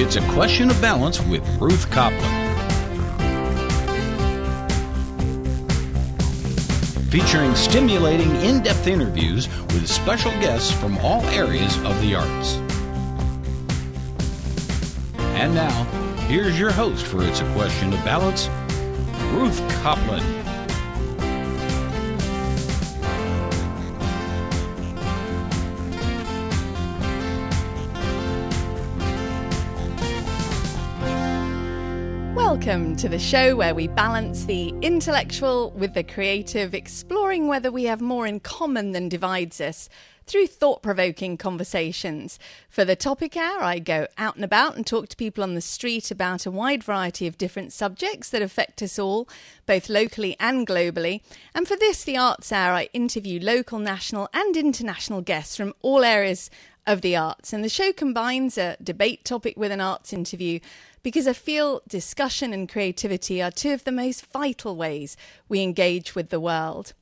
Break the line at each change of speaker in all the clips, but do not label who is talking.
It's a Question of Balance with Ruth Copland. Featuring stimulating, in depth interviews with special guests from all areas of the arts. And now, here's your host for It's a Question of Balance, Ruth Copland.
Welcome to the show where we balance the intellectual with the creative, exploring whether we have more in common than divides us through thought provoking conversations. For the topic hour, I go out and about and talk to people on the street about a wide variety of different subjects that affect us all, both locally and globally. And for this, the Arts Hour, I interview local, national, and international guests from all areas of the arts. And the show combines a debate topic with an arts interview because I feel discussion and creativity are two of the most vital ways we engage with the world.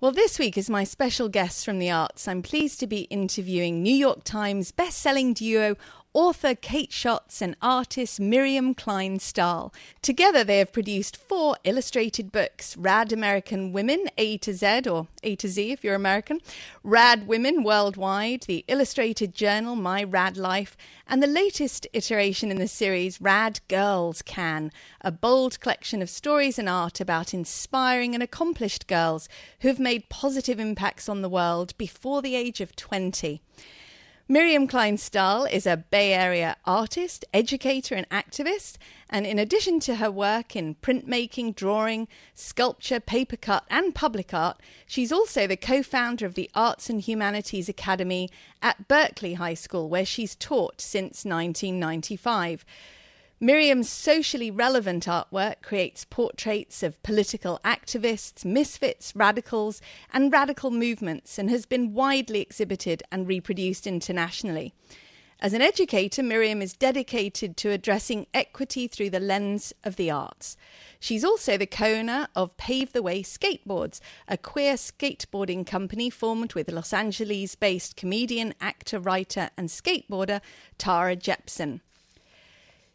Well, this week, as my special guest from the arts, I'm pleased to be interviewing New York Times best-selling duo author Kate Schatz and artist Miriam Klein Stahl. Together, they have produced four illustrated books Rad American Women, A to Z, or A to Z if you're American, Rad Women Worldwide, the illustrated journal My Rad Life, and the latest iteration in the series Rad Girls Can, a bold collection of stories and art about inspiring and accomplished girls who have made positive impacts on the world before the age of 20. Miriam Klein Stahl is a Bay Area artist, educator, and activist. And in addition to her work in printmaking, drawing, sculpture, paper cut, and public art, she's also the co founder of the Arts and Humanities Academy at Berkeley High School, where she's taught since 1995. Miriam's socially relevant artwork creates portraits of political activists, misfits, radicals, and radical movements and has been widely exhibited and reproduced internationally. As an educator, Miriam is dedicated to addressing equity through the lens of the arts. She's also the co owner of Pave the Way Skateboards, a queer skateboarding company formed with Los Angeles based comedian, actor, writer, and skateboarder Tara Jepsen.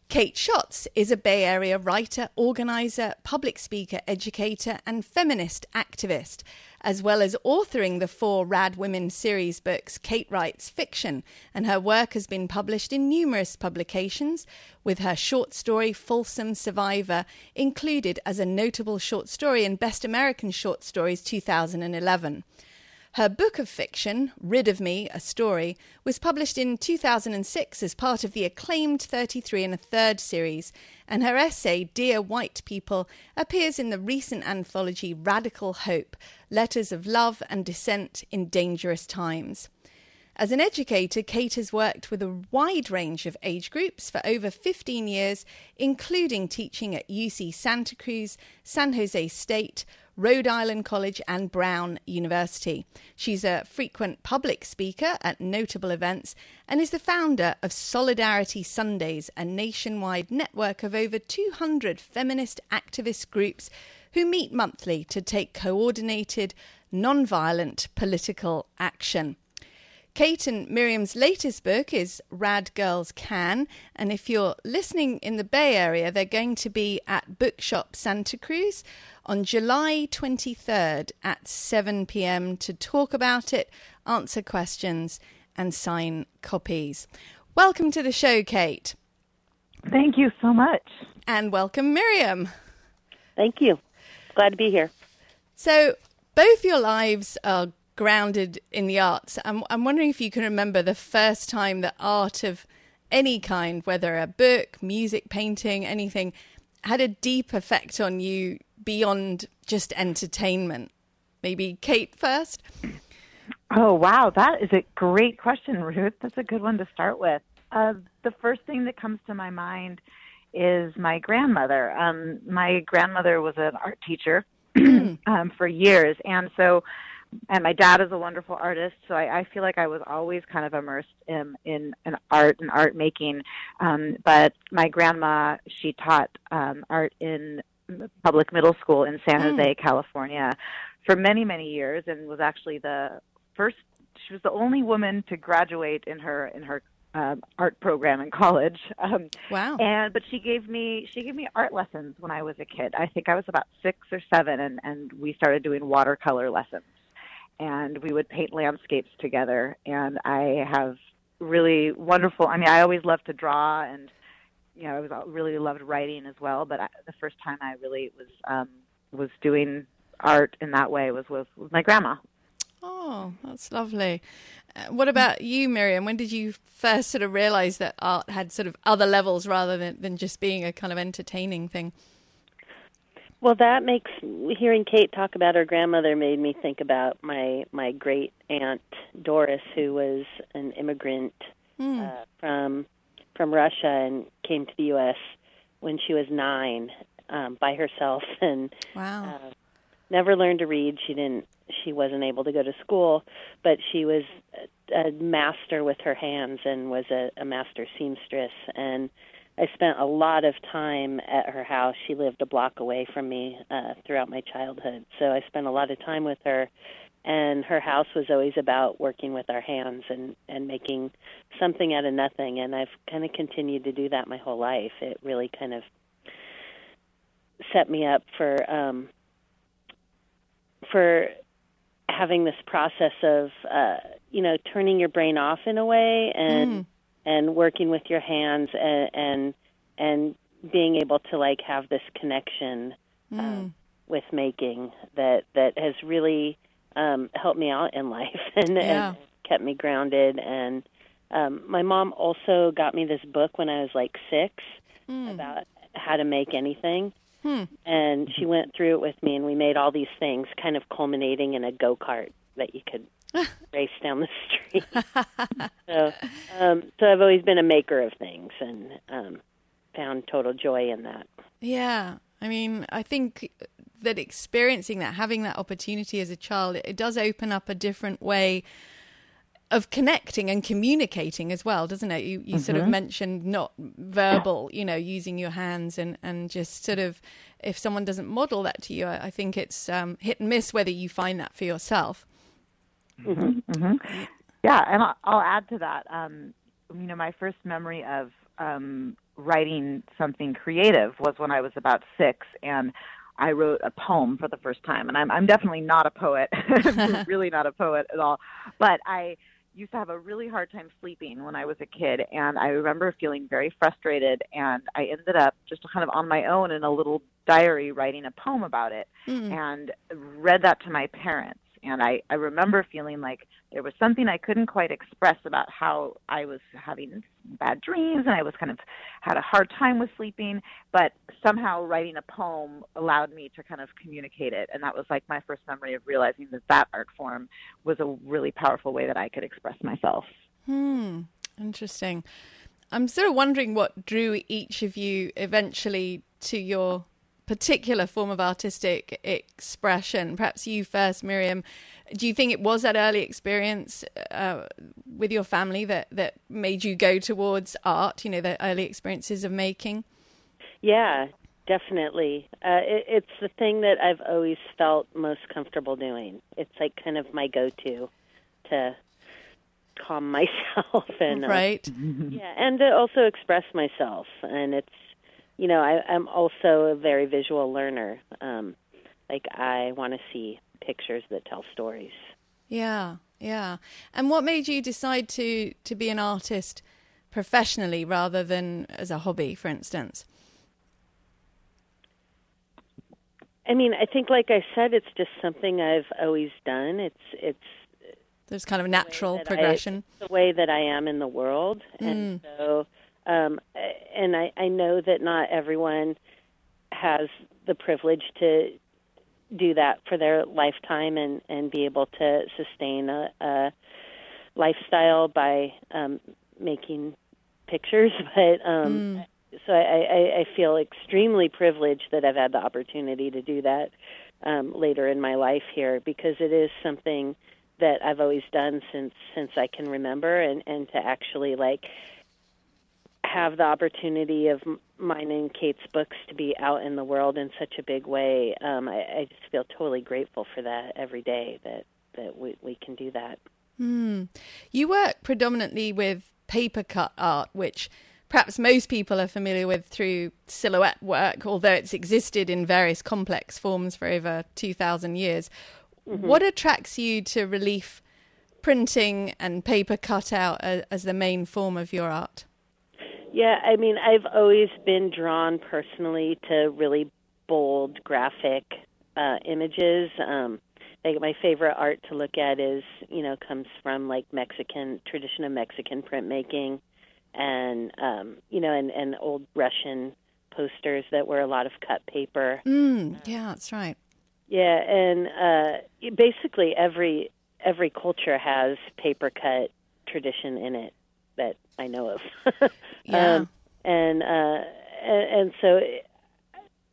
Kate Schatz is a Bay Area writer, organizer, public speaker, educator, and feminist activist. As well as authoring the four Rad Women series books, Kate writes fiction, and her work has been published in numerous publications, with her short story Folsom Survivor included as a notable short story in Best American Short Stories 2011. Her book of fiction, Rid of Me, a Story, was published in 2006 as part of the acclaimed 33 and a Third series, and her essay, Dear White People, appears in the recent anthology Radical Hope Letters of Love and Dissent in Dangerous Times. As an educator, Kate has worked with a wide range of age groups for over 15 years, including teaching at UC Santa Cruz, San Jose State, Rhode Island College, and Brown University. She's a frequent public speaker at notable events and is the founder of Solidarity Sundays, a nationwide network of over 200 feminist activist groups who meet monthly to take coordinated, non-violent political action. Kate and Miriam's latest book is Rad Girls Can. And if you're listening in the Bay Area, they're going to be at Bookshop Santa Cruz on July 23rd at 7 p.m. to talk about it, answer questions, and sign copies. Welcome to the show, Kate.
Thank you so much.
And welcome, Miriam.
Thank you. Glad to be here.
So, both your lives are grounded in the arts. I'm, I'm wondering if you can remember the first time that art of any kind, whether a book, music, painting, anything, had a deep effect on you beyond just entertainment. Maybe Kate first.
Oh, wow. That is a great question, Ruth. That's a good one to start with. Uh, the first thing that comes to my mind is my grandmother. Um, my grandmother was an art teacher um, for years. And so and my dad is a wonderful artist, so I, I feel like I was always kind of immersed in in, in art and art making. Um, but my grandma, she taught um, art in public middle school in San mm. Jose, California, for many many years, and was actually the first. She was the only woman to graduate in her in her um, art program in college. Um,
wow.
And but she gave me she gave me art lessons when I was a kid. I think I was about six or seven, and and we started doing watercolor lessons, and we would paint landscapes together. And I have really wonderful. I mean, I always loved to draw, and you know, I was really loved writing as well. But I, the first time I really was um, was doing art in that way was with, with my grandma.
Oh, that's lovely. Uh, what about you, Miriam? When did you first sort of realize that art had sort of other levels rather than, than just being a kind of entertaining thing?
Well, that makes hearing Kate talk about her grandmother made me think about my my great aunt Doris, who was an immigrant mm. uh, from from Russia and came to the U.S. when she was nine um, by herself and
wow.
uh, never learned to read. She didn't. She wasn't able to go to school, but she was a master with her hands and was a, a master seamstress and I spent a lot of time at her house. She lived a block away from me uh, throughout my childhood, so I spent a lot of time with her. And her house was always about working with our hands and and making something out of nothing. And I've kind of continued to do that my whole life. It really kind of set me up for um, for having this process of uh, you know turning your brain off in a way and. Mm and working with your hands and and, and being able to like have this connection mm. um, with making that that has really um, helped me out in life and,
yeah.
and kept me grounded. And um, my mom also got me this book when I was like six mm. about how to make anything.
Hmm.
And she went through it with me, and we made all these things, kind of culminating in a go kart that you could race down the street. so, um, so I've always been a maker of things and um, found total joy in that.
Yeah, I mean, I think that experiencing that, having that opportunity as a child, it, it does open up a different way of connecting and communicating as well, doesn't it? You you mm-hmm. sort of mm-hmm. mentioned not verbal, you know, using your hands and and just sort of if someone doesn't model that to you, I, I think it's um, hit and miss whether you find that for yourself.
Mm-hmm. Mm-hmm. Yeah, and I'll, I'll, add to that. Um, you know, my first memory of um, writing something creative was when I was about six, and I wrote a poem for the first time. And I'm I'm definitely not a poet, really not a poet at all. But I used to have a really hard time sleeping when I was a kid, and I remember feeling very frustrated. And I ended up just kind of on my own in a little diary writing a poem about it, mm. and read that to my parents and I, I remember feeling like there was something I couldn't quite express about how I was having bad dreams and I was kind of had a hard time with sleeping, but somehow writing a poem allowed me to kind of communicate it. And that was like my first memory of realizing that that art form was a really powerful way that I could express myself.
Hmm. Interesting. I'm sort of wondering what drew each of you eventually to your particular form of artistic expression. Perhaps you first, Miriam. Do you think it was that early experience uh, with your family that, that made you go towards art, you know, the early experiences of making?
Yeah, definitely. Uh, it, it's the thing that I've always felt most comfortable doing. It's like kind of my go to to calm myself and
uh, right
yeah and to also express myself and it's you know, I, I'm also a very visual learner. Um, like I want to see pictures that tell stories.
Yeah, yeah. And what made you decide to to be an artist professionally rather than as a hobby, for instance?
I mean, I think, like I said, it's just something I've always done. It's it's
there's kind of natural progression.
I, the way that I am in the world, mm. and so um, and I, I know that not everyone has the privilege to do that for their lifetime and, and be able to sustain a, a lifestyle by um, making pictures. But um, mm. so I, I, I feel extremely privileged that I've had the opportunity to do that um, later in my life here because it is something that I've always done since since I can remember, and and to actually like have the opportunity of mine and Kate's books to be out in the world in such a big way, um, I, I just feel totally grateful for that every day that that we, we can do that.
Mm. You work predominantly with paper cut art, which perhaps most people are familiar with through silhouette work, although it's existed in various complex forms for over 2,000 years. Mm-hmm. What attracts you to relief printing and paper cutout as, as the main form of your art?
Yeah, I mean, I've always been drawn personally to really bold graphic uh, images. Um, like my favorite art to look at is, you know, comes from like Mexican tradition of Mexican printmaking and um, you know, and, and old Russian posters that were a lot of cut paper.
Mm, yeah, that's right.
Yeah, and uh, basically every every culture has paper cut tradition in it that I know of.
yeah. Um,
and uh, and, and so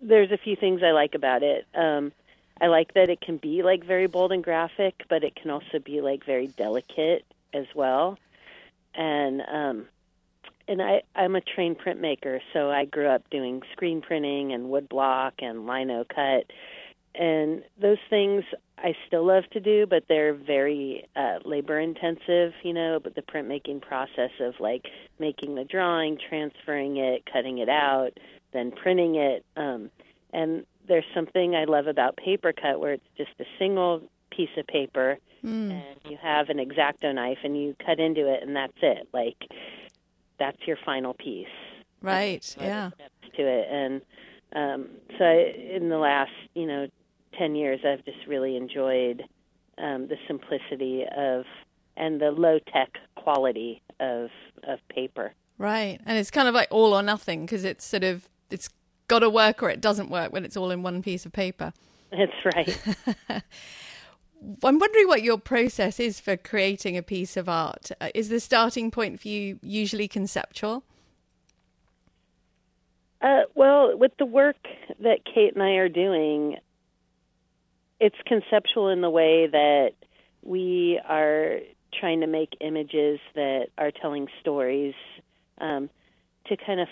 there's a few things I like about it. Um, I like that it can be like very bold and graphic, but it can also be like very delicate as well. And um, and I, I'm a trained printmaker, so I grew up doing screen printing and woodblock and lino cut, and those things I still love to do, but they're very uh, labor intensive. You know, but the printmaking process of like making the drawing, transferring it, cutting it out, then printing it, um, and there's something I love about paper cut where it's just a single piece of paper mm. and you have an X-Acto knife and you cut into it and that's it like that's your final piece.
Right. Yeah.
To it, and um, so I, in the last, you know, ten years, I've just really enjoyed um, the simplicity of and the low tech quality of of paper.
Right, and it's kind of like all or nothing because it's sort of it's got to work or it doesn't work when it's all in one piece of paper.
That's right.
I'm wondering what your process is for creating a piece of art. Uh, is the starting point for you usually conceptual?
Uh, well, with the work that Kate and I are doing, it's conceptual in the way that we are trying to make images that are telling stories um, to kind of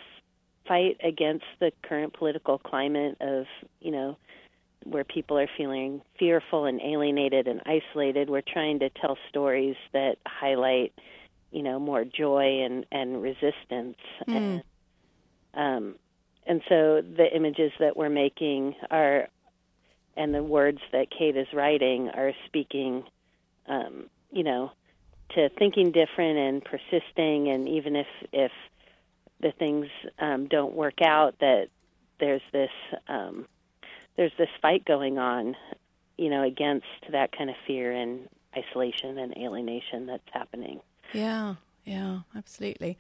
fight against the current political climate of, you know, where people are feeling fearful and alienated and isolated. We're trying to tell stories that highlight, you know, more joy and and resistance. Mm. And um, and so the images that we're making are, and the words that Kate is writing are speaking, um, you know, to thinking different and persisting. And even if if the things um, don't work out, that there's this um, there's this fight going on, you know, against that kind of fear and isolation and alienation that's happening.
Yeah, yeah, absolutely.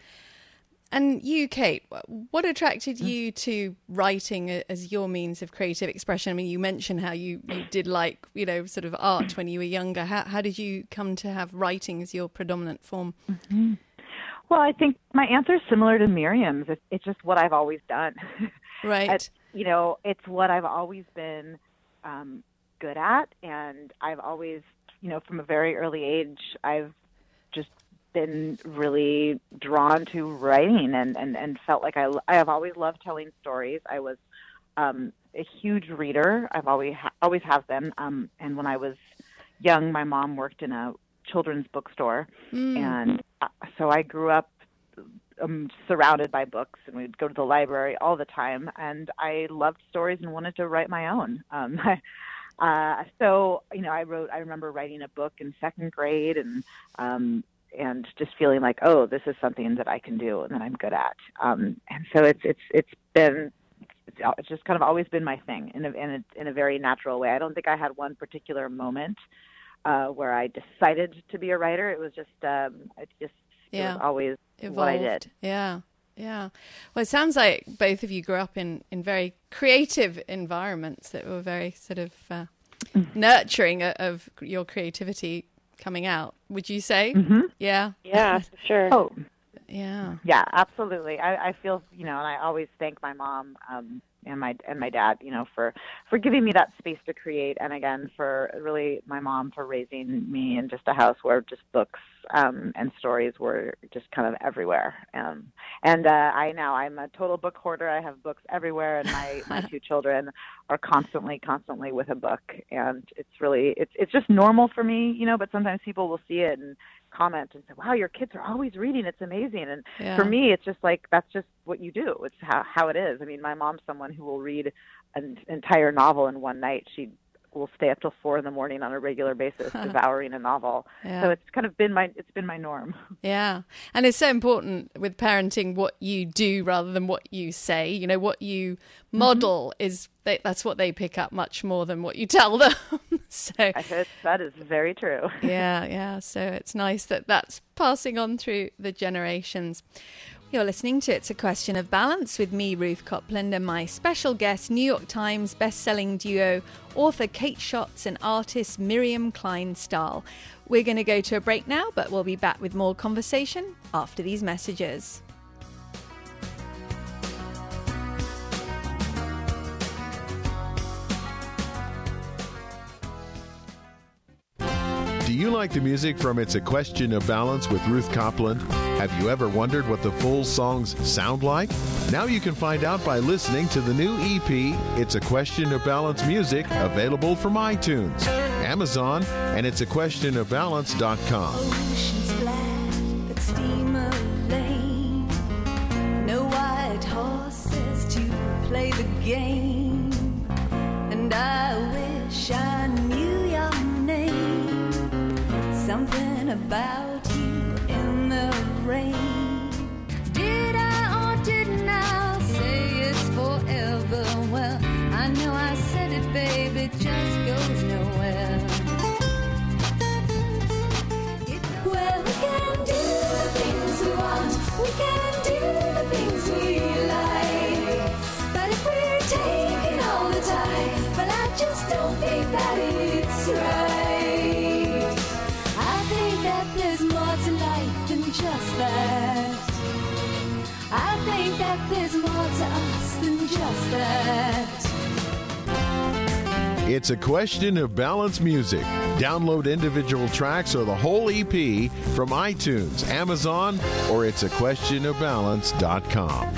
And you, Kate, what attracted mm. you to writing as your means of creative expression? I mean, you mentioned how you, you did like, you know, sort of art when you were younger. How, how did you come to have writing as your predominant form?
Mm-hmm. Well, I think my answer is similar to Miriam's. It's, it's just what I've always done.
Right
you know, it's what I've always been um, good at, and I've always, you know, from a very early age, I've just been really drawn to writing and, and, and felt like I, I have always loved telling stories. I was um, a huge reader. I've always ha- always have been. Um, and when I was young, my mom worked in a children's bookstore, mm. and uh, so I grew up um, surrounded by books, and we'd go to the library all the time. And I loved stories and wanted to write my own. Um, I, uh, so you know, I wrote. I remember writing a book in second grade, and um, and just feeling like, oh, this is something that I can do and that I'm good at. Um, and so it's it's it's been it's just kind of always been my thing in a, in a in a very natural way. I don't think I had one particular moment uh, where I decided to be a writer. It was just um, it just yeah. it was always
Evolved.
what I did.
Yeah. Yeah. Well, it sounds like both of you grew up in, in very creative environments that were very sort of uh, mm-hmm. nurturing of your creativity coming out. Would you say?
Mm-hmm.
Yeah.
Yeah, sure.
Oh,
yeah.
Yeah, absolutely. I, I feel, you know, and I always thank my mom um, and my and my dad, you know, for for giving me that space to create, and again for really my mom for raising me in just a house where just books um, and stories were just kind of everywhere. Um, and uh, I now I'm a total book hoarder. I have books everywhere, and my my two children are constantly constantly with a book, and it's really it's it's just normal for me, you know. But sometimes people will see it and comment and say, "Wow, your kids are always reading. It's amazing." And
Yeah.
for me, it's just like that's just what you do. It's how how it is. I mean, my mom's someone who will read an entire novel in one night. She will stay up till four in the morning on a regular basis, devouring a novel.
Yeah.
So it's kind of been my it's been my norm.
Yeah. And it's so important with parenting what you do rather than what you say. You know, what you mm-hmm. model is they, that's what they pick up much more than what you tell them. so,
I that is very true.
yeah, yeah. So it's nice that that's passing on through the generations. You're listening to It's a Question of Balance with me, Ruth Copland, and my special guest, New York Times best-selling duo, author Kate Schatz and artist Miriam Klein Kleinstahl. We're going to go to a break now, but we'll be back with more conversation after these messages.
Do you like the music from It's a Question of Balance with Ruth Copland? Have you ever wondered what the full songs sound like? Now you can find out by listening to the new EP, It's a Question of Balance Music, available from iTunes, Amazon, and it's a question of balance.com.
about you in the rain. Did I or didn't I say it's forever? Well, I know I said it, babe, it just goes nowhere. Well, we can do the things we want. We can do the things we like. But if we're taking all the time, well, I just don't think that It's
a question of balance music. Download individual tracks or the whole EP from iTunes, Amazon, or it's a question of balance.com.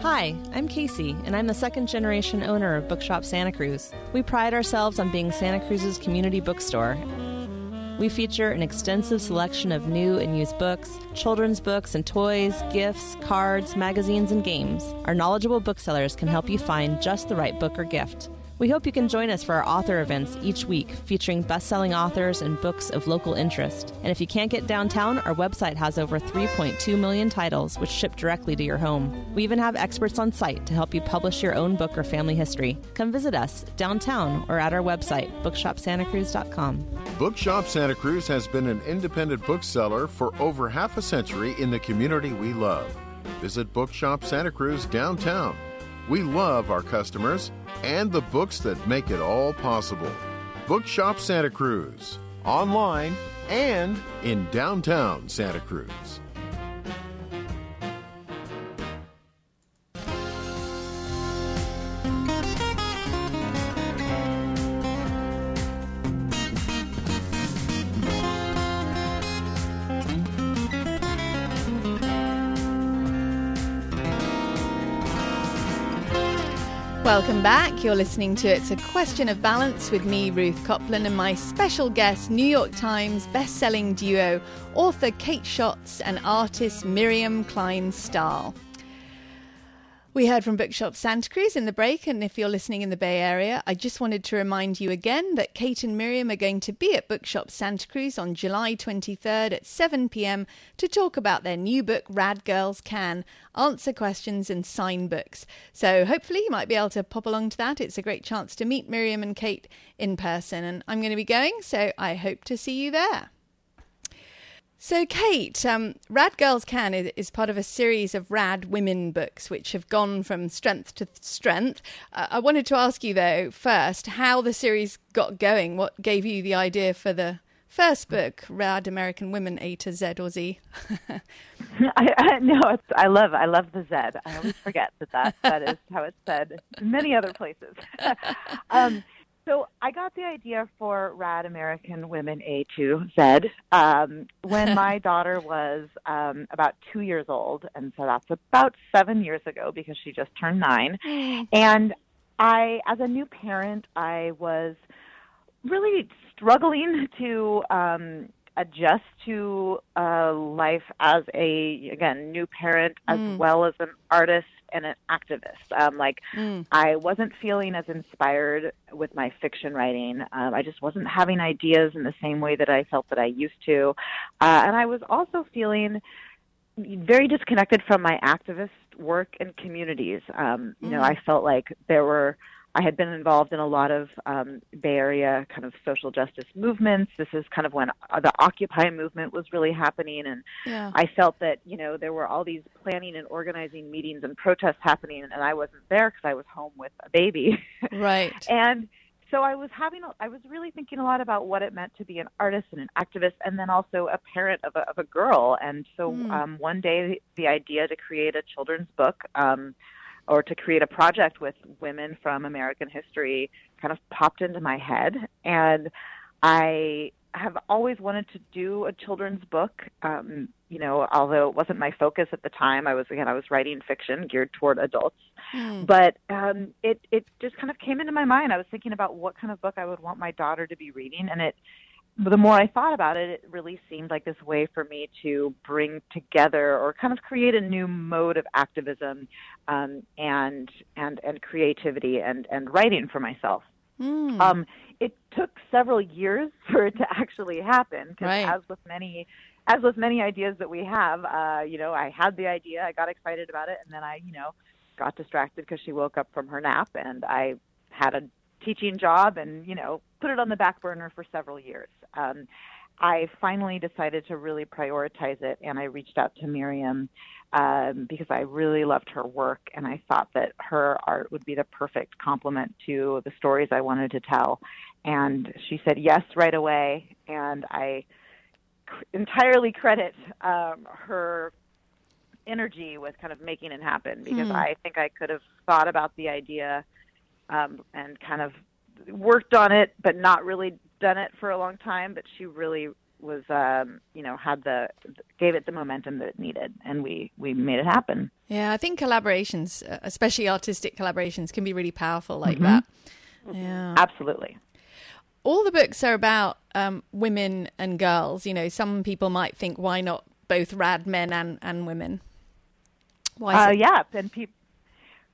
Hi, I'm Casey, and I'm the second generation owner of Bookshop Santa Cruz. We pride ourselves on being Santa Cruz's community bookstore. We feature an extensive selection of new and used books, children's books and toys, gifts, cards, magazines, and games. Our knowledgeable booksellers can help you find just the right book or gift. We hope you can join us for our author events each week featuring best selling authors and books of local interest. And if you can't get downtown, our website has over 3.2 million titles which ship directly to your home. We even have experts on site to help you publish your own book or family history. Come visit us downtown or at our website, bookshopsantacruz.com.
Bookshop Santa Cruz has been an independent bookseller for over half a century in the community we love. Visit Bookshop Santa Cruz downtown. We love our customers and the books that make it all possible. Bookshop Santa Cruz, online and in downtown Santa Cruz.
Welcome back. You're listening to It's a Question of Balance with me, Ruth Copland, and my special guest, New York Times best-selling duo, author Kate Schatz and artist Miriam Klein-Stahl. We heard from Bookshop Santa Cruz in the break, and if you're listening in the Bay Area, I just wanted to remind you again that Kate and Miriam are going to be at Bookshop Santa Cruz on July 23rd at 7 pm to talk about their new book, Rad Girls Can Answer Questions and Sign Books. So hopefully you might be able to pop along to that. It's a great chance to meet Miriam and Kate in person, and I'm going to be going, so I hope to see you there. So, Kate, um, Rad Girls Can is, is part of a series of rad women books which have gone from strength to strength. Uh, I wanted to ask you, though, first, how the series got going. What gave you the idea for the first book, Rad American Women A to Z or Z?
I, I no, I love I love the Z. I always forget that that, that is how it's said in many other places. um, so I got the idea for Rad American Women A to Z um, when my daughter was um, about two years old, and so that's about seven years ago because she just turned nine. And I, as a new parent, I was really struggling to um, adjust to uh, life as a again new parent as well as an artist and an activist. Um, like I wasn't feeling as inspired with my fiction writing. Um, I just wasn't having ideas in the same way that I felt that I used to, uh, and I was also feeling very disconnected from my activist work and communities. Um, you know, I felt like there were. I had been involved in a lot of um, Bay Area kind of social justice movements. This is kind of when uh, the Occupy movement was really happening, and
Yeah.
I felt that you know there were all these planning and organizing meetings and protests happening, and I wasn't there because I was home with a baby.
Right.
and so I was having, I was really thinking a lot about what it meant to be an artist and an activist, and then also a parent of a, of a girl. And so um, one day, the idea to create a children's book. Um, or to create a project with women from American history kind of popped into my head. And I have always wanted to do a children's book. Um, you know, although it wasn't my focus at the time, I was again I was writing fiction geared toward adults. But um, it it just kind of came into my mind. I was thinking about what kind of book I would want my daughter to be reading, and it the more I thought about it, it really seemed like this way for me to bring together or kind of create a new mode of activism um, and and and creativity and and writing for myself.
Hmm.
Um, it took several years for it to actually happen because,
Right.
as with many, as with many ideas that we have, uh, you know, I had the idea, I got excited about it, and then I, you know, got distracted because she woke up from her nap, and I had a teaching job, and you know, put it on the back burner for several years. Um, I finally decided to really prioritize it, and I reached out to Miriam um, because I really loved her work, and I thought that her art would be the perfect complement to the stories I wanted to tell. And she said yes right away, and I entirely credit um, her energy with kind of making it happen because I think I could have thought about the idea um, and kind of worked on it, but not really done it for a long time. But she really was, um, you know, had the gave it the momentum that it needed, and we we made it happen.
Yeah, I think collaborations, uh, especially artistic collaborations, can be really powerful like
Mm-hmm.
that. Yeah.
Absolutely.
All the books are about um, women and girls. You know, some people might think, why not both rad men and, and women? Why is
Uh, yeah, and people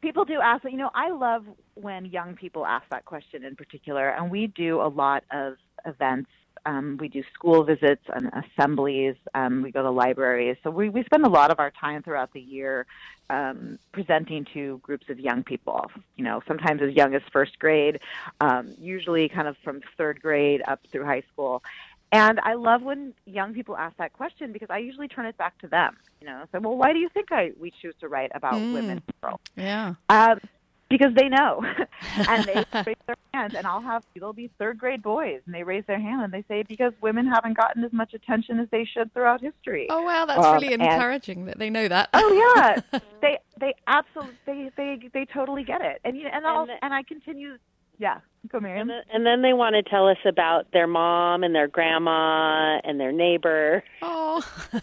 people do ask. You know, I love when young people ask that question in particular, and we do a lot of events. Um, we do school visits and assemblies. Um, we go to libraries. So we, we spend a lot of our time throughout the year um, presenting to groups of young people. You know, sometimes as young as first grade, um, usually kind of from third grade up through high school. And I love when young people ask that question because I usually turn it back to them. You know, say, well, why do you think I we choose to write about women girls?
yeah.
Um, because they know, and they raise their hands, and I'll have they'll be third grade boys, and they raise their hand and they say because women haven't gotten as much attention as they should throughout history.
Oh, wow, that's
Um,
really
and-
encouraging that they know that.
Oh yeah, they they absolutely they they they totally get it, and you and I'll
the-
and I continue. Yeah, go Miriam.
And then, and then they want to tell us about their mom and their grandma and their neighbor.
oh,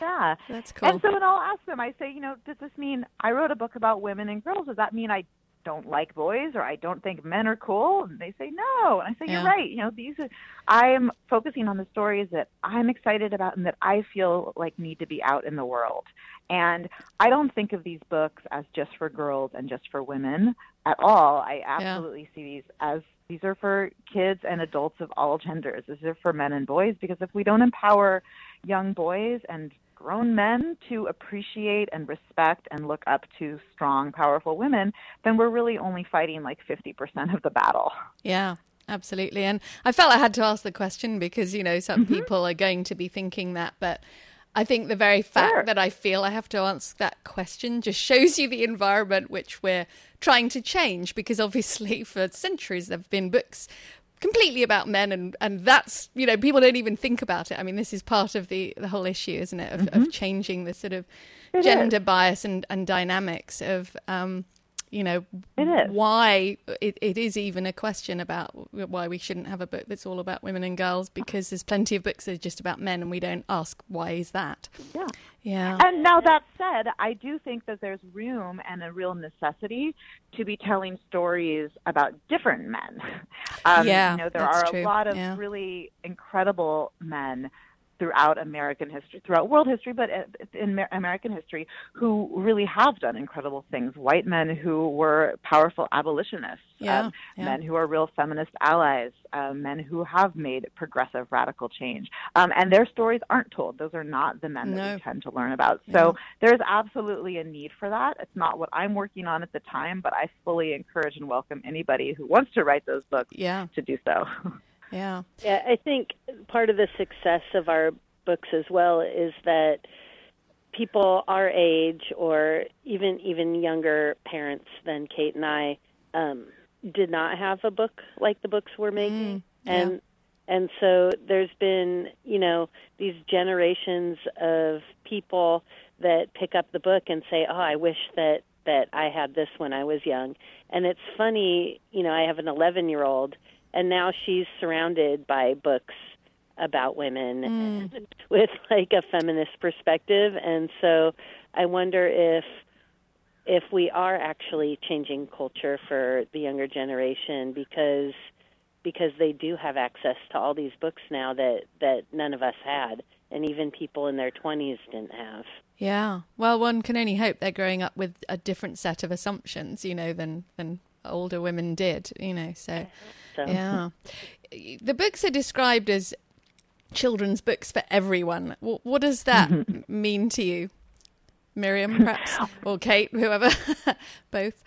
Yeah,
that's cool.
And so when I'll ask them, I say, you know, does this mean I wrote a book about women and girls? Does that mean I don't like boys or I don't think men are cool? And they say no. And I say,
Yeah.
you're right. You know, these are, I am focusing on the stories that I'm excited about and that I feel like need to be out in the world. And I don't think of these books as just for girls and just for women at all. I absolutely see these as these are for kids and adults of all genders. These are for men and boys because if we don't empower young boys and grown men to appreciate and respect and look up to strong, powerful women, then we're really only fighting like 50% of the battle.
Yeah, absolutely. And I felt I had to ask the question because, you know, some mm-hmm. people are going to be thinking that, but I think the very fact
Sure.
that I feel I have to ask that question just shows you the environment which we're trying to change because obviously for centuries there have been books completely about men and and that's you know people don't even think about it. I mean this is part of the the whole issue isn't it of, of changing the sort of gender bias and and dynamics of um you know
It is.
why it, it is even a question about why we shouldn't have a book that's all about women and girls because there's plenty of books that are just about men and we don't ask why is that
Yeah.
yeah
And now that said, I do think that there's room and a real necessity to be telling stories about different men. Um,
Yeah,
you know, there are
true.
a lot of
Yeah.
really incredible men throughout American history, throughout world history, but in American history, who really have done incredible things. White men who were powerful abolitionists,
Yeah,
um,
yeah.
men who are real feminist allies, um, men who have made progressive radical change, um, and their stories aren't told. Those are not the men that we tend to learn about. So there's absolutely a need for that. It's not what I'm working on at the time, but I fully encourage and welcome anybody who wants to write those books
yeah
to do so.
yeah
Yeah, I think part of the success of our books as well is that people our age or even even younger parents than Kate and I um, did not have a book like the books we're making,
yeah.
and and so there's been you know these generations of people that pick up the book and say, "Oh, I wish that that I had this when I was young." And it's funny, you know, I have an 11 year old, and now she's surrounded by books about women hmm. with like a feminist perspective, and so I wonder if if we are actually changing culture for the younger generation because because they do have access to all these books now that that none of us had and even people in their 20s didn't have.
Yeah. Well, one can only hope they're growing up with a different set of assumptions, you know, than than older women did, you know. So,
so
yeah. The books are described as children's books for everyone. What, what does that mean to you, Miriam, perhaps, or Kate, whoever, both?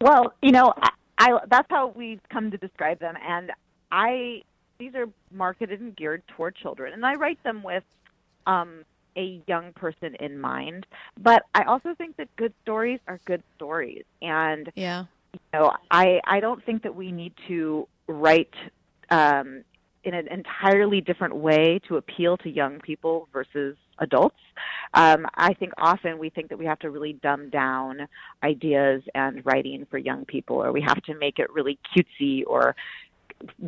Well, you know, I, I that's how we've come to describe them, and I these are marketed and geared toward children, and I write them with um, a young person in mind. But I also think that good stories are good stories, and
Yeah.
you know, I I don't think that we need to write um, in an entirely different way to appeal to young people versus adults. Um, I think often we think that we have to really dumb down ideas and writing for young people, or we have to make it really cutesy or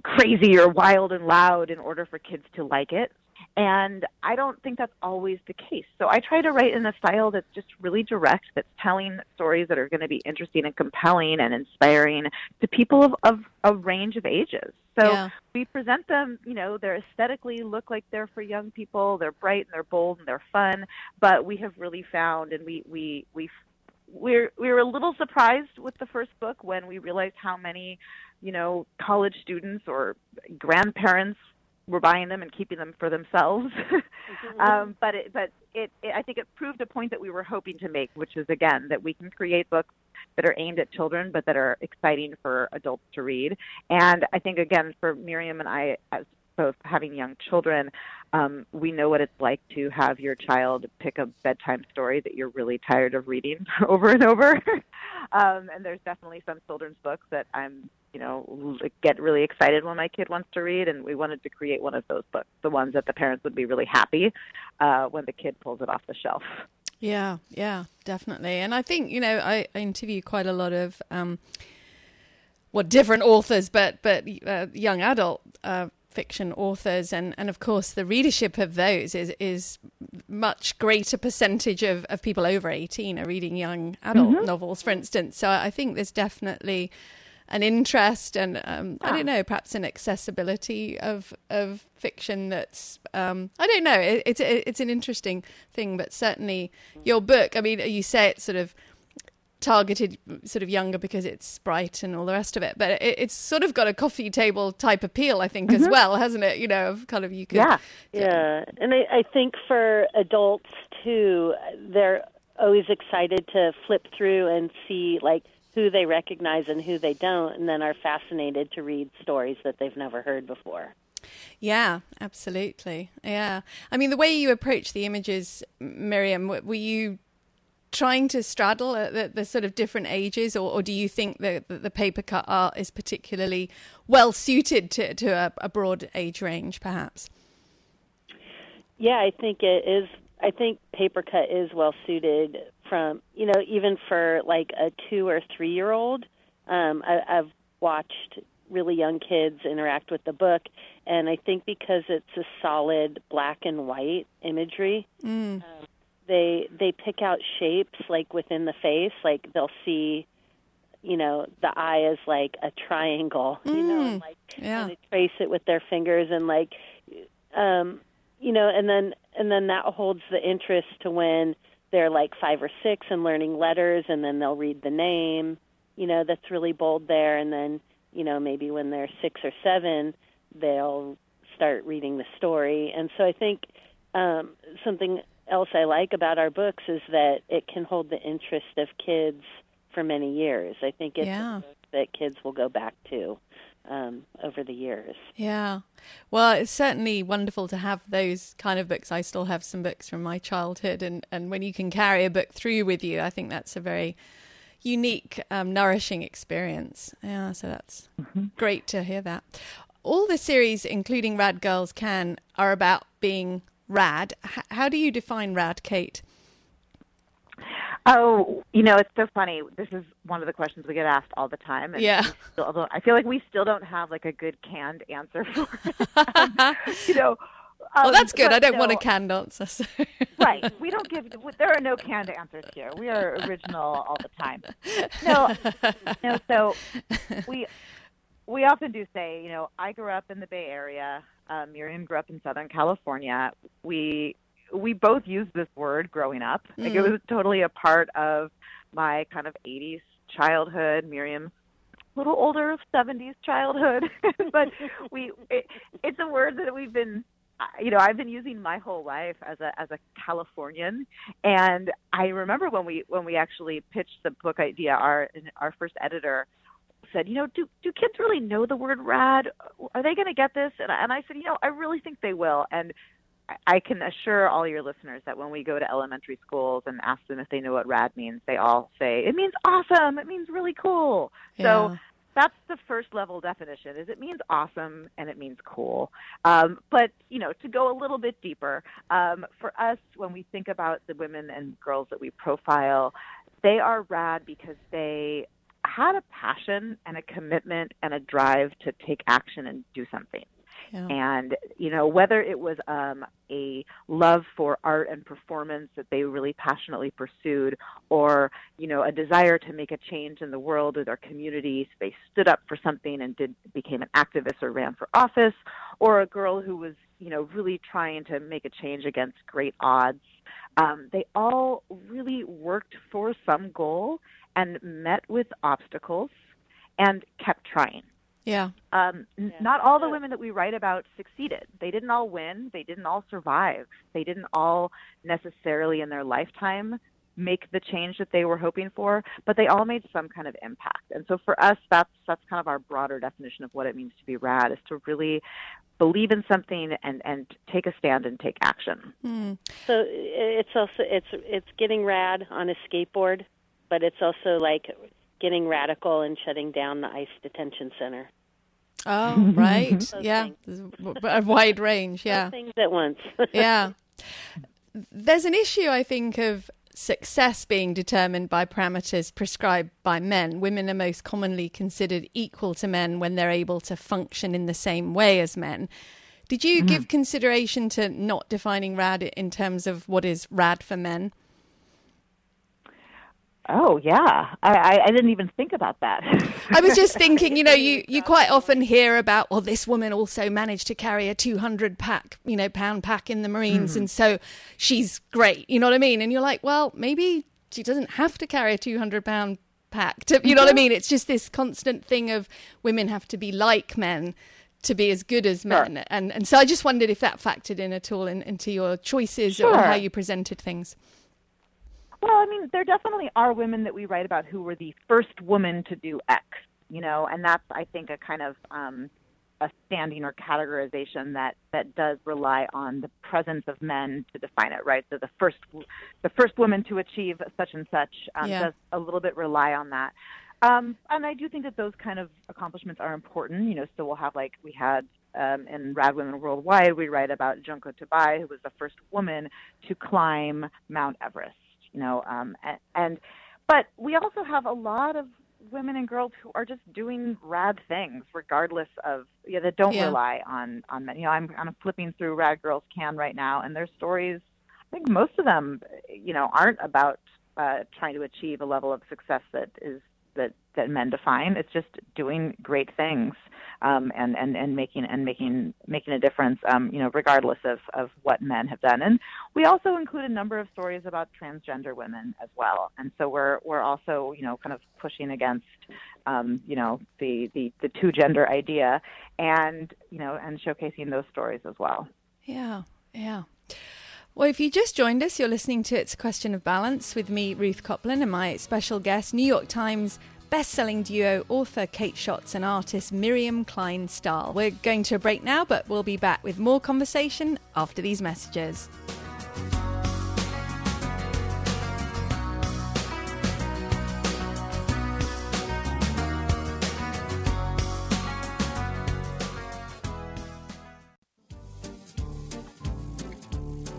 crazy or wild and loud in order for kids to like it. And I don't think that's always the case. So I try to write in a style that's just really direct, that's telling stories that are going to be interesting and compelling and inspiring to people of, of a range of ages. So
Yeah.
we present them, you know, they're aesthetically look like they're for young people, they're bright and they're bold and they're fun, but we have really found and we we we we're we were a little surprised with the first book when we realized how many, you know, college students or grandparents were buying them and keeping them for themselves. um, but it, but it, it, I think it proved a point that we were hoping to make, which is again that we can create books that are aimed at children, but that are exciting for adults to read. And I think again for Miriam and I, as both having young children, um, we know what it's like to have your child pick a bedtime story that you're really tired of reading over and over. um, and there's definitely some children's books that I'm, you know, get really excited when my kid wants to read, and we wanted to create one of those books, the ones that the parents would be really happy uh, when the kid pulls it off the shelf.
Yeah, yeah, definitely. And I think you know I, I interview quite a lot of um, well different authors, but but uh, young adult uh, fiction authors, and and of course the readership of those is is much greater percentage of of people over eighteen are reading young adult novels, for instance. So I think there's definitely an interest and um, I don't know, perhaps an accessibility of of fiction that's um, I don't know. It, it's it's an interesting thing, but certainly your book. I mean, you say it's sort of targeted sort of younger because it's bright and all the rest of it, but it, it's sort of got a coffee table type appeal, I think, as well, hasn't it? You know, of kind of you could
Yeah.
Yeah, and I, I think for adults too, they're always excited to flip through and see like who they recognize and who they don't, and then are fascinated to read stories that they've never heard before.
Yeah, absolutely. Yeah. I mean, the way you approach the images, Miriam, were you trying to straddle uh, the, the sort of different ages, or, or do you think that that the paper cut art is particularly well suited to, to a, a broad age range, perhaps?
Yeah, I think it is. I think paper cut is well suited from you know even for like a two or three year old. Um, I, I've watched really young kids interact with the book, and I think because it's a solid black and white imagery,
Mm.
um, they they pick out shapes like within the face. Like they'll see, you know, the eye is like a triangle, you know, and like
Yeah.
and they trace it with their fingers and like, um, you know, and then and then that holds the interest to when they're like five or six and learning letters, and then they'll read the name, you know, that's really bold there, and then you know maybe when they're six or seven, they'll start reading the story, and so I think um, something else I like about our books is that it can hold the interest of kids for many years. I think it's
Yeah.
a book that kids will go back to um, over the years.
Yeah. Well, it's certainly wonderful to have those kind of books. I still have some books from my childhood, and, and when you can carry a book through with you, I think that's a very unique, um, nourishing experience. Yeah, so that's great to hear that. All the series, including Rad Girls Can, are about being rad. H- how do you define rad, Kate?
Oh, you know, it's so funny. This is one of the questions we get asked all the time. And
Yeah.
Still, although I feel like we still don't have like a good canned answer for it. you know.
well,
um,
that's good.
but
I don't want a canned answer. So.
right. We don't give. There are no canned answers here. We are original all the time. No, no. So we we often do say, you know, I grew up in the Bay Area. Um, Miriam grew up in Southern California. We we both used this word growing up. Like it
Mm.
was totally a part of my kind of 80s childhood. Miriam's a little older 70s childhood, but we it, it's a word that we've been you know I've been using my whole life as a as a Californian and I remember when we when we actually pitched the book idea our our first editor said, you know, do do kids really know the word rad? Are they going to get this? And I, and I said, you know, I really think they will. And I- can assure all your listeners that when we go to elementary schools and ask them if they know what rad means, they all say it means awesome. It means really cool. So that's the first level definition is it means awesome and it means cool um, but you know to go a little bit deeper um, for us when we think about the women and girls that we profile they are rad because they had a passion and a commitment and a drive to take action and do something
Yeah.
and you know whether it was um, a love for art and performance that they really passionately pursued or you know a desire to make a change in the world or their communities, they stood up for something and did became an activist or ran for office or a girl who was you know really trying to make a change against great odds um, they all really worked for some goal and met with obstacles and kept trying
Yeah.
um, n- not all the women that we write about succeeded. They didn't all win. They didn't all survive. They didn't all necessarily in their lifetime make the change that they were hoping for, but they all made some kind of impact. And so for us, that's that's kind of our broader definition of what it means to be rad is to really believe in something and and take a stand and take action.
Hmm.
So it's also it's it's getting rad on a skateboard, but it's also like getting radical and shutting down the ICE detention center.
Oh, right. Yeah.
things.
There's a- a wide range. Yeah.
Both things at once.
yeah. There's an issue, I think, of success being determined by parameters prescribed by men. Women are most commonly considered equal to men when they're able to function in the same way as men. Did you mm-hmm. give consideration to not defining rad in terms of what is rad for men?
Oh yeah, I, I, didn't even think about that.
I was just thinking, you know, you, you quite often hear about, well, this woman also managed to carry a 200 pack, you know, pound pack in the Marines. Hmm. And so she's great. You know what I mean? And you're like, well, maybe she doesn't have to carry a 200 pound pack. To, you know what I mm-hmm. mean? It's just this constant thing of women have to be like men to be as good as men. And, and so I just wondered if that factored in at all in, into your choices or how you presented things.
Well, I mean, there definitely are women that we write about who were the first woman to do X, you know, and that's I think a kind of um, a standing or categorization that that does rely on the presence of men to define it, right? So the first the first woman to achieve such and such um,
Yeah.
does a little bit rely on that. Um, and I do think that those kind of accomplishments are important. You know, so we'll have like we had um, in Rad Women Worldwide, we write about Junko Tabei, who was the first woman to climb Mount Everest. You know, um, and, and but we also have a lot of women and girls who are just doing rad things regardless of you know, that don't
Yeah.
rely on on men. You know, I'm I'm flipping through Rad Girls Can right now, and their stories. I think most of them, you know, aren't about uh, trying to achieve a level of success that is that that men define. It's just doing great things um, and and and making and making making a difference. Um, you know, regardless of of what men have done. And we also include a number of stories about transgender women as well. And so we're we're also you know kind of pushing against um, you know the, the the two gender idea and you know and showcasing those stories as well.
Yeah, yeah. Well, if you just joined us, you're listening to It's a Question of Balance with me, Ruth Copland, and my special guest, New York Times best-selling duo author Kate Schatz and artist Miriam Klein Stahl. We're going to a break now, but we'll be back with more conversation after these messages.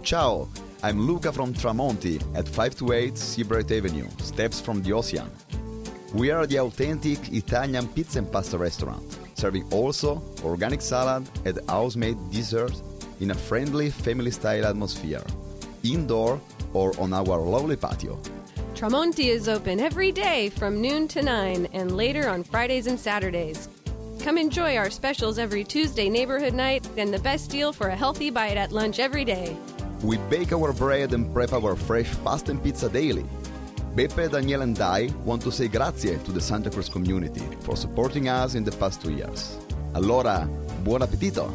Ciao, I'm Luca from Tramonti at 528 Seabright Avenue, steps from the ocean. We are the authentic Italian pizza and pasta restaurant, serving also organic salad and house-made desserts in a friendly family-style atmosphere, indoor or on our lovely patio.
Tramonti is open every day from noon to 9 and later on Fridays and Saturdays. Come enjoy our specials every Tuesday neighborhood night and the best deal for a healthy bite at lunch every day.
We bake our bread and prep our fresh pasta and pizza daily. Beppe, Daniel, and I want to say grazie to the Santa Cruz community for supporting us in the past two years. Allora, buon appetito!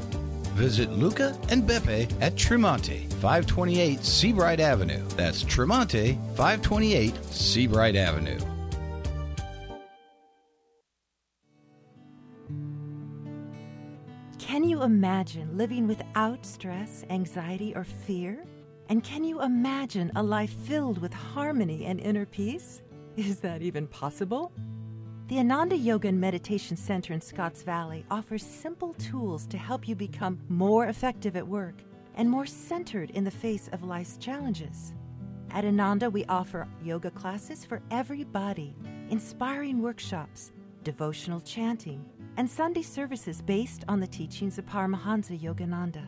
Visit Luca and Beppe at Tramonti, 528 Seabright Avenue. That's Tramonti, 528 Seabright Avenue.
Imagine living without stress, anxiety, or fear? And can you imagine a life filled with harmony and inner peace? Is that even possible? The Ananda Yoga and Meditation Center in Scotts Valley offers simple tools to help you become more effective at work and more centered in the face of life's challenges. At Ananda, we offer yoga classes for every body, inspiring workshops, devotional chanting, and Sunday services based on the teachings of Paramahansa Yogananda.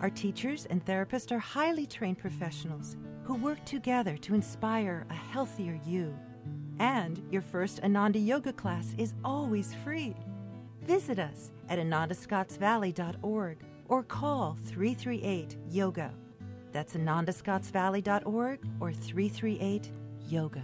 Our teachers and therapists are highly trained professionals who work together to inspire a healthier you. And your first Ananda Yoga class is always free. Visit us at anandascottsvalley.org or call 338 Yoga. That's anandascottsvalley.org or 338 Yoga.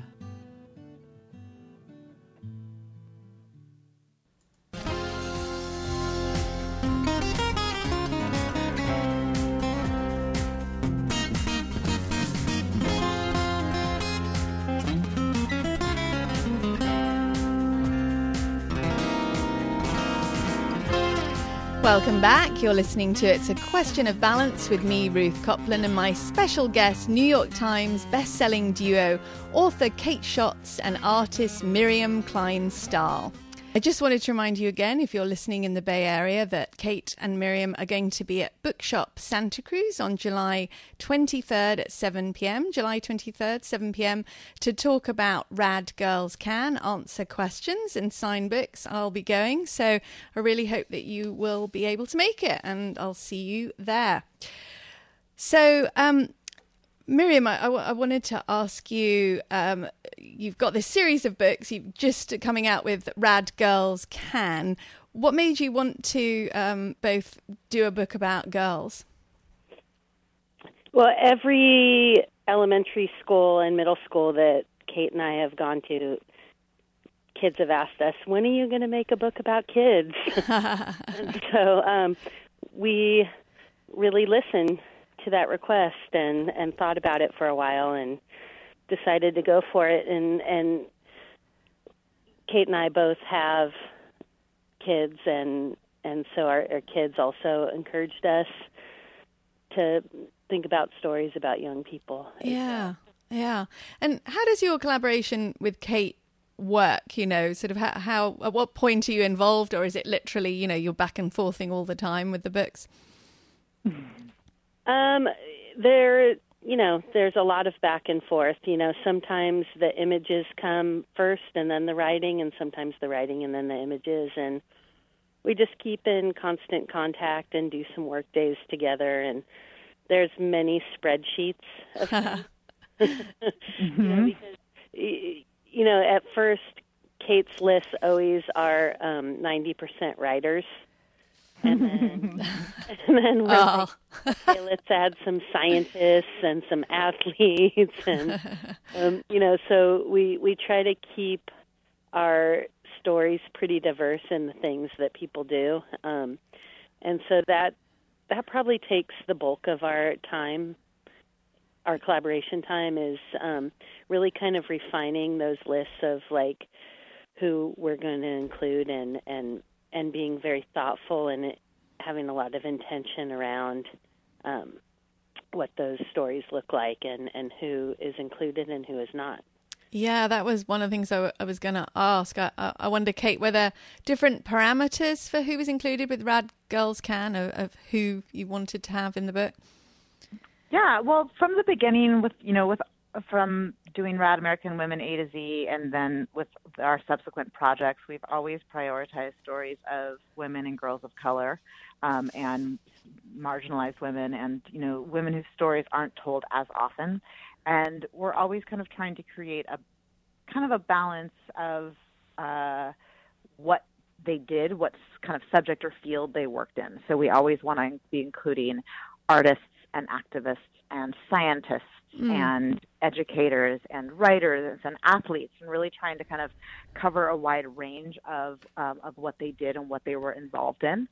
Welcome back. You're listening to It's a Question of Balance with me, Ruth Copland, and my special guest, New York Times best-selling duo, author Kate Schatz and artist Miriam Klein Stahl. I just wanted to remind you again, if you're listening in the Bay Area, that Kate and Miriam are going to be at Bookshop Santa Cruz on July 23rd at 7 p.m. July 23rd, 7 p.m. to talk about Rad Girls Can, answer questions, and sign books. I'll be going, so I really hope that you will be able to make it, and I'll see you there. So, um, Miriam, I wanted to ask you. Um, you've got this series of books. You've just coming out with Rad Girls Can. What made you want to um, both do a book about girls?
Well, every elementary school and middle school that Kate and I have gone to, kids have asked us, "When are you going to make a book about kids?" so um, we really listened to that request and and thought about it for a while and decided to go for it and and Kate and I both have kids and and so our, our kids also encouraged us to think about stories about young people.
Yeah, yeah. And how does your collaboration with Kate work? You know, sort of how, how at what point are you involved, or is it literally you know you're back and forthing all the time with the books?
Um, there you know, there's a lot of back and forth. You know, sometimes the images come first and then the writing, and sometimes the writing and then the images. And we just keep in constant contact and do some work days together. And there's many spreadsheets of things. you know, because, you know, at first, Kate's lists always are um, 90% writers and then and then
Oh.
like, okay, let's add some scientists and some athletes, and um, you know, so we we try to keep our stories pretty diverse in the things that people do, um, and so that that probably takes the bulk of our time. Our collaboration time is um, really kind of refining those lists of like who we're going to include and and and being very thoughtful and having a lot of intention around um, what those stories look like and, and who is included and who is not.
Yeah, that was one of the things I, w- I was going to ask. I, I I wonder, Kate, were there different parameters for who was included with Rad Girls Can of, of who you wanted to have in the book?
Yeah, well, from the beginning, with you know, with from doing Rad American Women A to Z, and then with our subsequent projects, we've always prioritized stories of women and girls of color, um, and marginalized women, and you know, women whose stories aren't told as often, and we're always kind of trying to create a kind of a balance of uh, what they did, what kind of subject or field they worked in. So we always want to be including artists and activists and scientists and educators and writers and athletes, and really trying to kind of cover a wide range of um, of what they did and what they were involved in.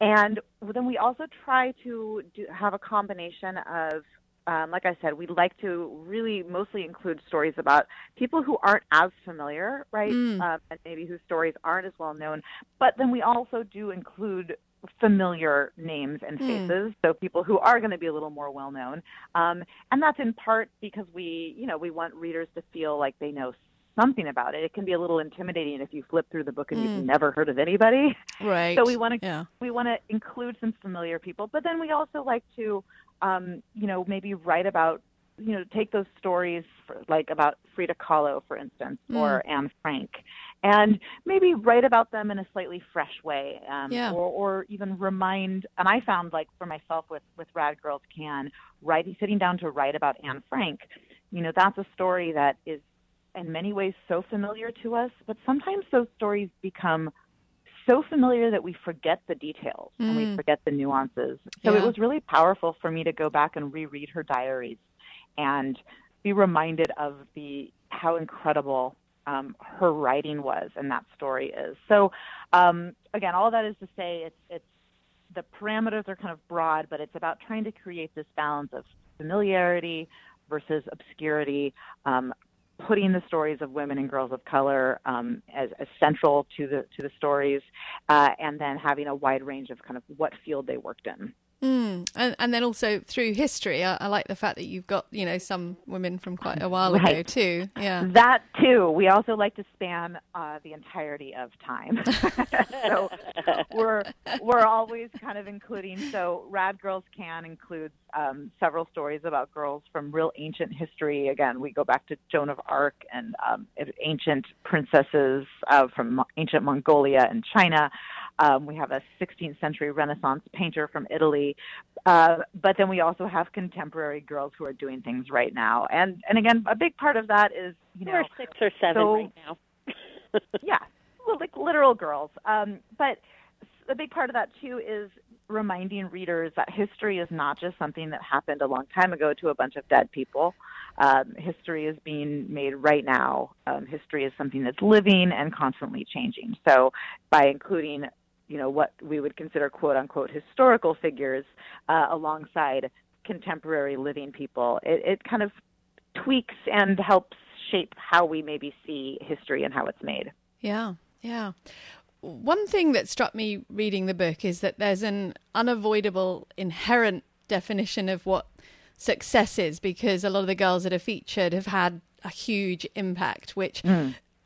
And then we also try to do, have a combination of um, like I said, we'd like to really mostly include stories about people who aren't as familiar, right? Um, and maybe whose stories aren't as well known. But then we also do include familiar names and faces, so people who are going to be a little more well known. Um, and that's in part because we, you know, we want readers to feel like they know something about it. It can be a little intimidating if you flip through the book and you've never heard of anybody.
Right.
So we want to
Yeah.
we want to include some familiar people, but then we also like to, um, you know, maybe write about, you know, take those stories for, like about Frida Kahlo, for instance, or Anne Frank, and maybe write about them in a slightly fresh way, um,
Yeah.
or, or even remind. And I found like for myself with with Rad Girls Can, writing sitting down to write about Anne Frank, you know, that's a story that is in many ways so familiar to us, but sometimes those stories become so familiar that we forget the details and we forget the nuances. So it was really powerful for me to go back and reread her diaries and be reminded of the how incredible um, her writing was and that story is. So um, again, all that is to say, it's it's the parameters are kind of broad, but it's about trying to create this balance of familiarity versus obscurity, um, putting the stories of women and girls of color um, as, as central to the to the stories, uh, and then having a wide range of kind of what field they worked in.
Mm. And, and then also through history, I, I like the fact that you've got, you know, some women from quite a while ago too. Yeah.
That too. We also like to span uh, the entirety of time. so we're we're always kind of including. So Rad Girls Can includes um, several stories about girls from real ancient history. Again, we go back to Joan of Arc and um, ancient princesses uh, from ancient Mongolia and China. Um, we have a 16th century Renaissance painter from Italy, uh, but then we also have contemporary girls who are doing things right now. And and again, a big part of that is you know
We're six or seven
so-
right now.
yeah, well, like literal girls. Um, but a big part of that too is reminding readers that history is not just something that happened a long time ago to a bunch of dead people. Um, history is being made right now. Um, history is something that's living and constantly changing. So by including you know what we would consider quote unquote historical figures uh, alongside contemporary living people. It, it kind of tweaks and helps shape how we maybe see history and how it's made.
Yeah, yeah. One thing that struck me reading the book is that there's an unavoidable inherent definition of what success is because a lot of the girls that are featured have had a huge impact, which,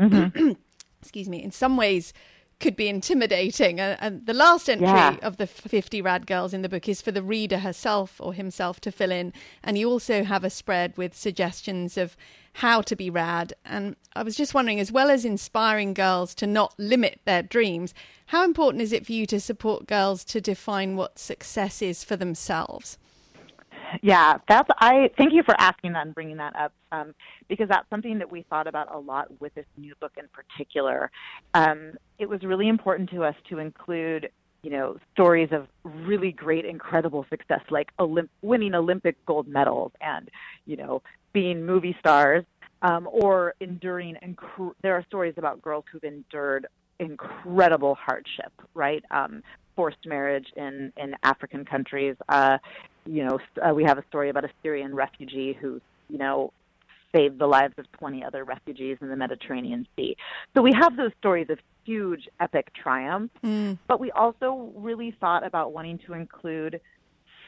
excuse me, in some ways could be intimidating. And, and the last entry
Yeah.
of the 50 rad girls in the book is for the reader herself or himself to fill in. And you also have a spread with suggestions of how to be rad. And I was just wondering, as well as inspiring girls to not limit their dreams, how important is it for you to support girls to define what success is for themselves?
Yeah, that's I thank you for asking that and bringing that up um, because that's something that we thought about a lot with this new book in particular. Um, it was really important to us to include, you know, stories of really great, incredible success, like Olymp- winning Olympic gold medals and, you know, being movie stars, um, or enduring. Inc- there are stories about girls who've endured incredible hardship, right? Um, forced marriage in in African countries. Uh, you know, uh, we have a story about a Syrian refugee who, you know, saved the lives of 20 other refugees in the Mediterranean Sea. So we have those stories of huge, epic triumph,
Mm.
but we also really thought about wanting to include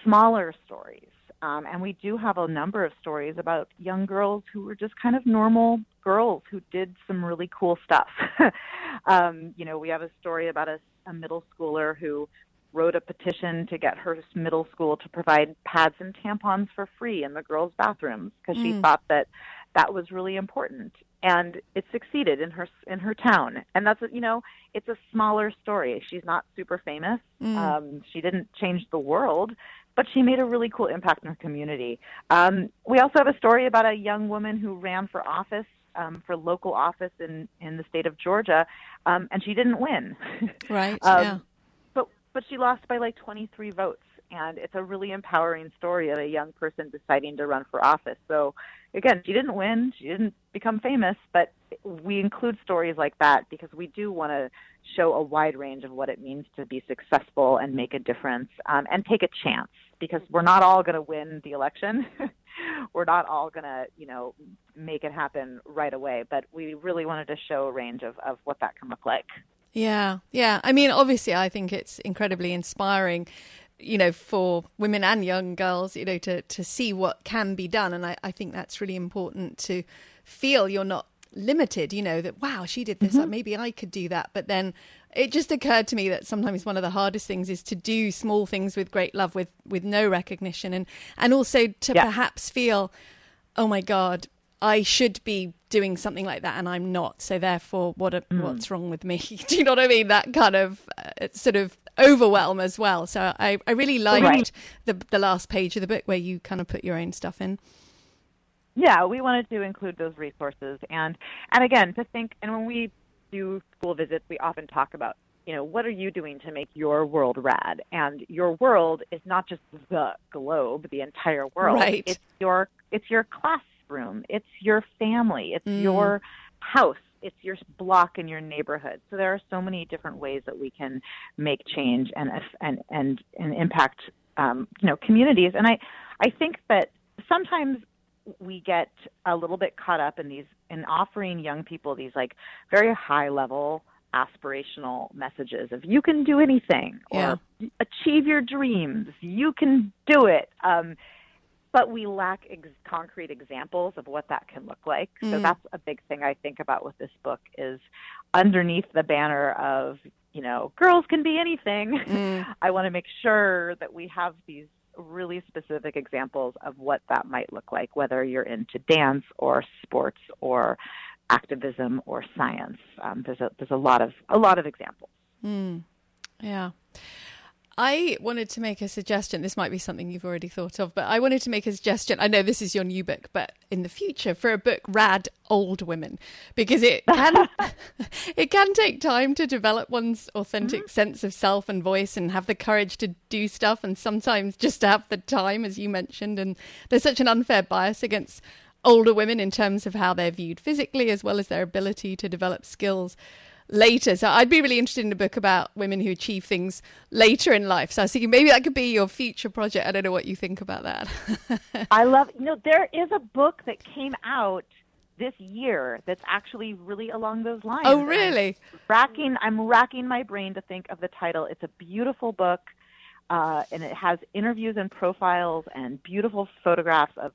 smaller stories. Um, and we do have a number of stories about young girls who were just kind of normal girls who did some really cool stuff. um, you know, we have a story about a, a middle schooler who wrote a petition to get her middle school to provide pads and tampons for free in the girls' bathrooms because she
Mm.
thought that that was really important. And it succeeded in her in her town. And that's you know it's a smaller story. She's not super famous.
Mm.
um, she didn't change the world but she made a really cool impact in her community. Um, we also have a story about a young woman who ran for office um, for local office in in the state of Georgia um, and she didn't win
Right.
Um,
yeah.
but but she lost by like 23 votes and it's a really empowering story of a young person deciding to run for office so again she didn't win she didn't become famous but we include stories like that because we do want to show a wide range of what it means to be successful and make a difference um, and take a chance because we're not all going to win the election we're not all going to you know make it happen right away but we really wanted to show a range of, of what that can look like
Yeah, yeah. I mean, obviously, I think it's incredibly inspiring, you know, for women and young girls, you know, to to see what can be done, and I, I think that's really important to feel you're not limited. You know that wow, she did this, like, maybe I could do that. But then it just occurred to me that sometimes one of the hardest things is to do small things with great love, with with no recognition, and and also to
Yeah.
perhaps feel, oh my god. I should be doing something like that, and I'm not. So therefore, what a, what's wrong with me? Do you know what I mean? That kind of uh, sort of overwhelm as well. So I, I really liked
Right.
the the last page of the book where you kind of put your own stuff in.
Yeah, we wanted to include those resources and and again to think and when we do school visits we often talk about you know what are you doing to make your world rad? And your world is not just the globe the entire world.
Right.
it's your it's your classroom. It's your family. It's
Mm.
your house. It's your block in your neighborhood. So there are so many different ways that we can make change and and and, and impact um, you know communities. And i i think that sometimes we get a little bit caught up in these in offering young people these like very high level aspirational messages of you can do anything
Yeah.
or achieve your dreams you can do it um, but we lack ex- concrete examples of what that can look like so
Mm.
that's a big thing i think about with this book is underneath the banner of you know girls can be anything
Mm.
i want to make sure that we have these really specific examples of what that might look like, whether you're into dance or sports or activism or science. Um, there's a there's a lot of a lot of examples.
Mm. Yeah. I wanted to make a suggestion. This might be something you've already thought of, but I wanted to make a suggestion. I know this is your new book, but in the future for a book, Rad Old Women, because it can it can take time to develop one's authentic mm-hmm. sense of self and voice and have the courage to do stuff and sometimes just to have the time, as you mentioned. And there's such an unfair bias against older women in terms of how they're viewed physically as well as their ability to develop skills later. So I'd be really interested in a book about women who achieve things later in life. So I was thinking maybe that could be your future project. I don't know what you think about that.
I love you know there is a book that came out this year that's actually really along those lines.
oh,
And I'm
really?
racking I'm racking my brain to think of the title. It's a beautiful book. Uh, and it has interviews and profiles and beautiful photographs of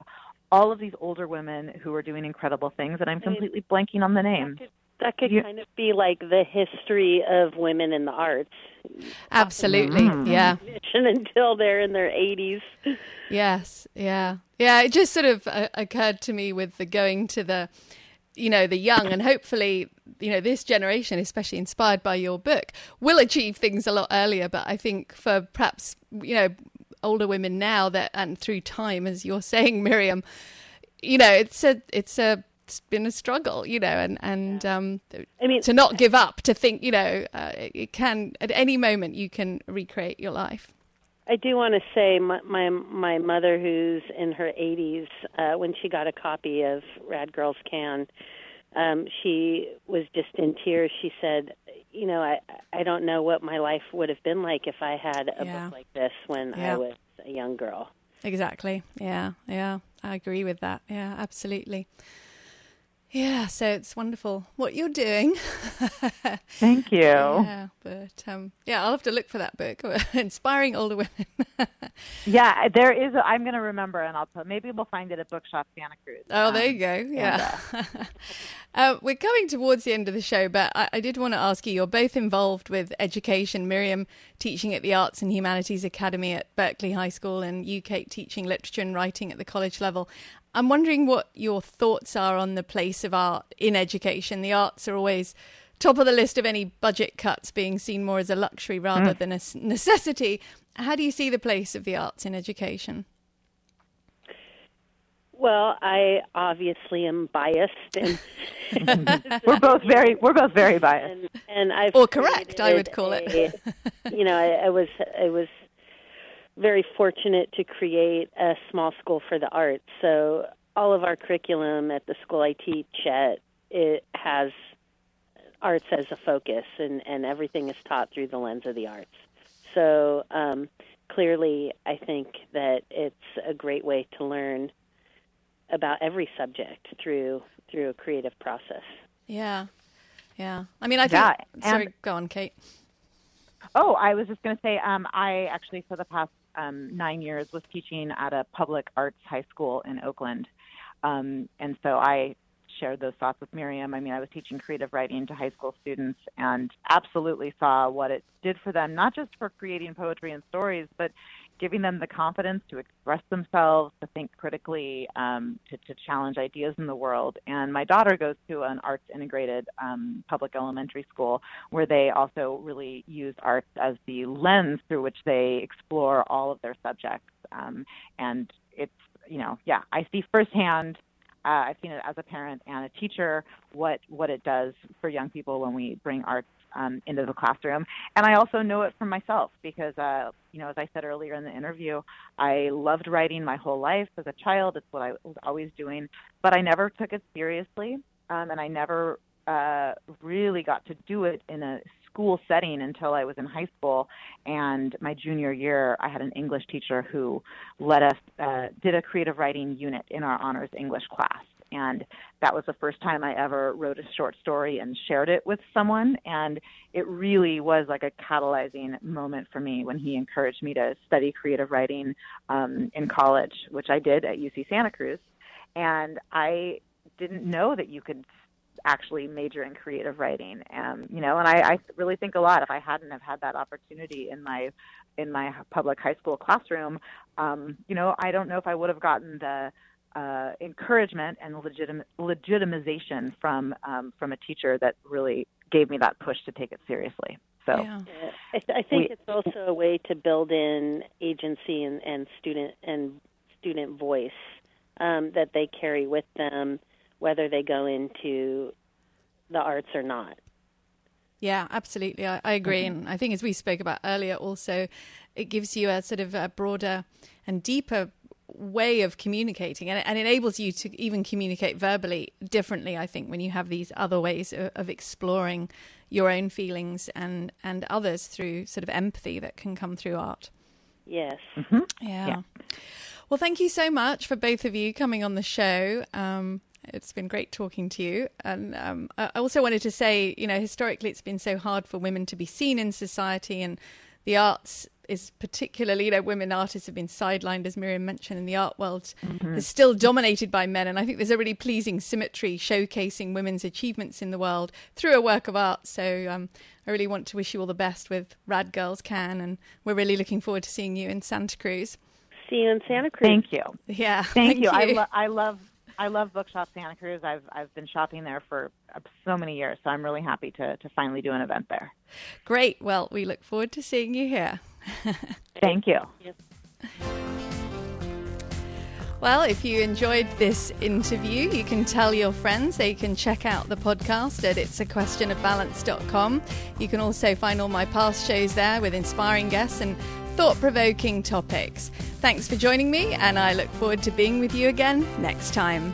all of these older women who are doing incredible things, and I'm completely blanking on the name.
Dr. that could kind of be like the history of women in the arts.
Absolutely,
Mm.
yeah.
Until they're in their 80s.
Yes, yeah, yeah. It just sort of uh, occurred to me with the going to the, you know, the young, and hopefully, you know, this generation, especially inspired by your book, will achieve things a lot earlier. But I think for perhaps you know older women now that and through time, as you're saying, Miriam, you know, it's a it's a it's been a struggle, you know, and and um,
I mean,
to not give up, to think, you know, uh, it can at any moment you can recreate your life.
I do want to say my, my my mother, who's in her 80s, uh, when she got a copy of Rad Girls Can, um, she was just in tears. She said, "You know, I I don't know what my life would have been like if I had a
Yeah.
book like this when
Yeah.
I was a young girl."
Exactly. Yeah. Yeah. I agree with that. Yeah, absolutely. Yeah, so it's wonderful what you're doing.
Thank you.
Yeah, but um, yeah, I'll have to look for that book, inspiring older women.
Yeah, there is. A, I'm going to remember, and I'll put. Maybe we'll find it at Bookshop Santa Cruz.
Oh, there
Um,
you go. Yeah. uh, we're coming towards the end of the show, but I, I did want to ask you you're both involved with education. Miriam teaching at the Arts and Humanities Academy at Berkeley High School, and you, Kate, teaching literature and writing at the college level. I'm wondering what your thoughts are on the place of art in education. The arts are always top of the list of any budget cuts, being seen more as a luxury rather
Mm.
than a necessity. How do you see the place of the arts in education?
Well, I obviously am biased, and
we're both very we're both very biased.
and, and I've
Or correct, I would
created
call it.
you know, I, I was I was very fortunate to create a small school for the arts. So all of our curriculum at the school I teach at it has arts as a focus, and and everything is taught through the lens of the arts. So um, clearly, I think that it's a great way to learn about every subject through through a creative process.
Yeah. Yeah. I mean, I think.
Yeah, and-
sorry, go on, Kate.
Oh, I was just going to say, um, I actually for the past um, nine years was teaching at a public arts high school in Oakland, um, and so I shared those thoughts with Miriam. I mean, I was teaching creative writing to high school students, and absolutely saw what it did for them, not just for creating poetry and stories, but giving them the confidence to express themselves, to think critically, um, to, to challenge ideas in the world. And my daughter goes to an arts integrated um, public elementary school where they also really use arts as the lens through which they explore all of their subjects. Um, and it's, you know, yeah, I see firsthand. Uh, I've seen it as a parent and a teacher what what it does for young people when we bring arts um, into the classroom, and I also know it from myself because, uh, you know, as I said earlier in the interview, I loved writing my whole life as a child. It's what I was always doing, but I never took it seriously, um, and I never uh, really got to do it in a school setting until I was in high school. And my junior year, I had an English teacher who let us uh, did a creative writing unit in our honors English class. And that was the first time I ever wrote a short story and shared it with someone. And it really was like a catalyzing moment for me when he encouraged me to study creative writing um, in college, which I did at UC Santa Cruz. And I didn't know that you could actually major in creative writing um you know and I, I really think a lot if i hadn't have had that opportunity in my in my public high school classroom um you know i don't know if i would have gotten the uh encouragement and legitim- legitimization from um from a teacher that really gave me that push to take it seriously so
Yeah.
I, th- I think
We-
it's also a way to build in agency and, and student and student voice um, that they carry with them, whether they go into the arts or not.
Yeah, absolutely. I, I agree. And I think, as we spoke about earlier, also, it gives you a sort of a broader and deeper way of communicating and, and enables you to even communicate verbally differently, I think, when you have these other ways of, of exploring your own feelings and, and others through sort of empathy that can come through art.
Yes.
Yeah. Well, thank you so much for both of you coming on the show. Um, it's been great talking to you. And um, I I also wanted to say, you know, historically it's been so hard for women to be seen in society, and the arts is particularly, you know, women artists have been sidelined, as Miriam mentioned, in the art world.
Mhm.
Is still dominated by men, and I think there's a really pleasing symmetry showcasing women's achievements in the world through a work of art. So um, I really want to wish you all the best with Rad Girls Can, and we're really looking forward to seeing you in Santa Cruz.
See you in Santa Cruz.
Thank you.
Yeah,
Thank,
thank
you. I, lo- I love I love Bookshop Santa Cruz. I've I've been shopping there for uh, so many years, so I'm really happy to to finally do an event there.
Great. Well, we look forward to seeing you here.
Thank you.
Well, if you enjoyed this interview, you can tell your friends. They can check out the podcast at it'saquestionofbalance.com. You can also find all my past shows there with inspiring guests and thought provoking topics. Thanks for joining me, and I look forward to being with you again next time.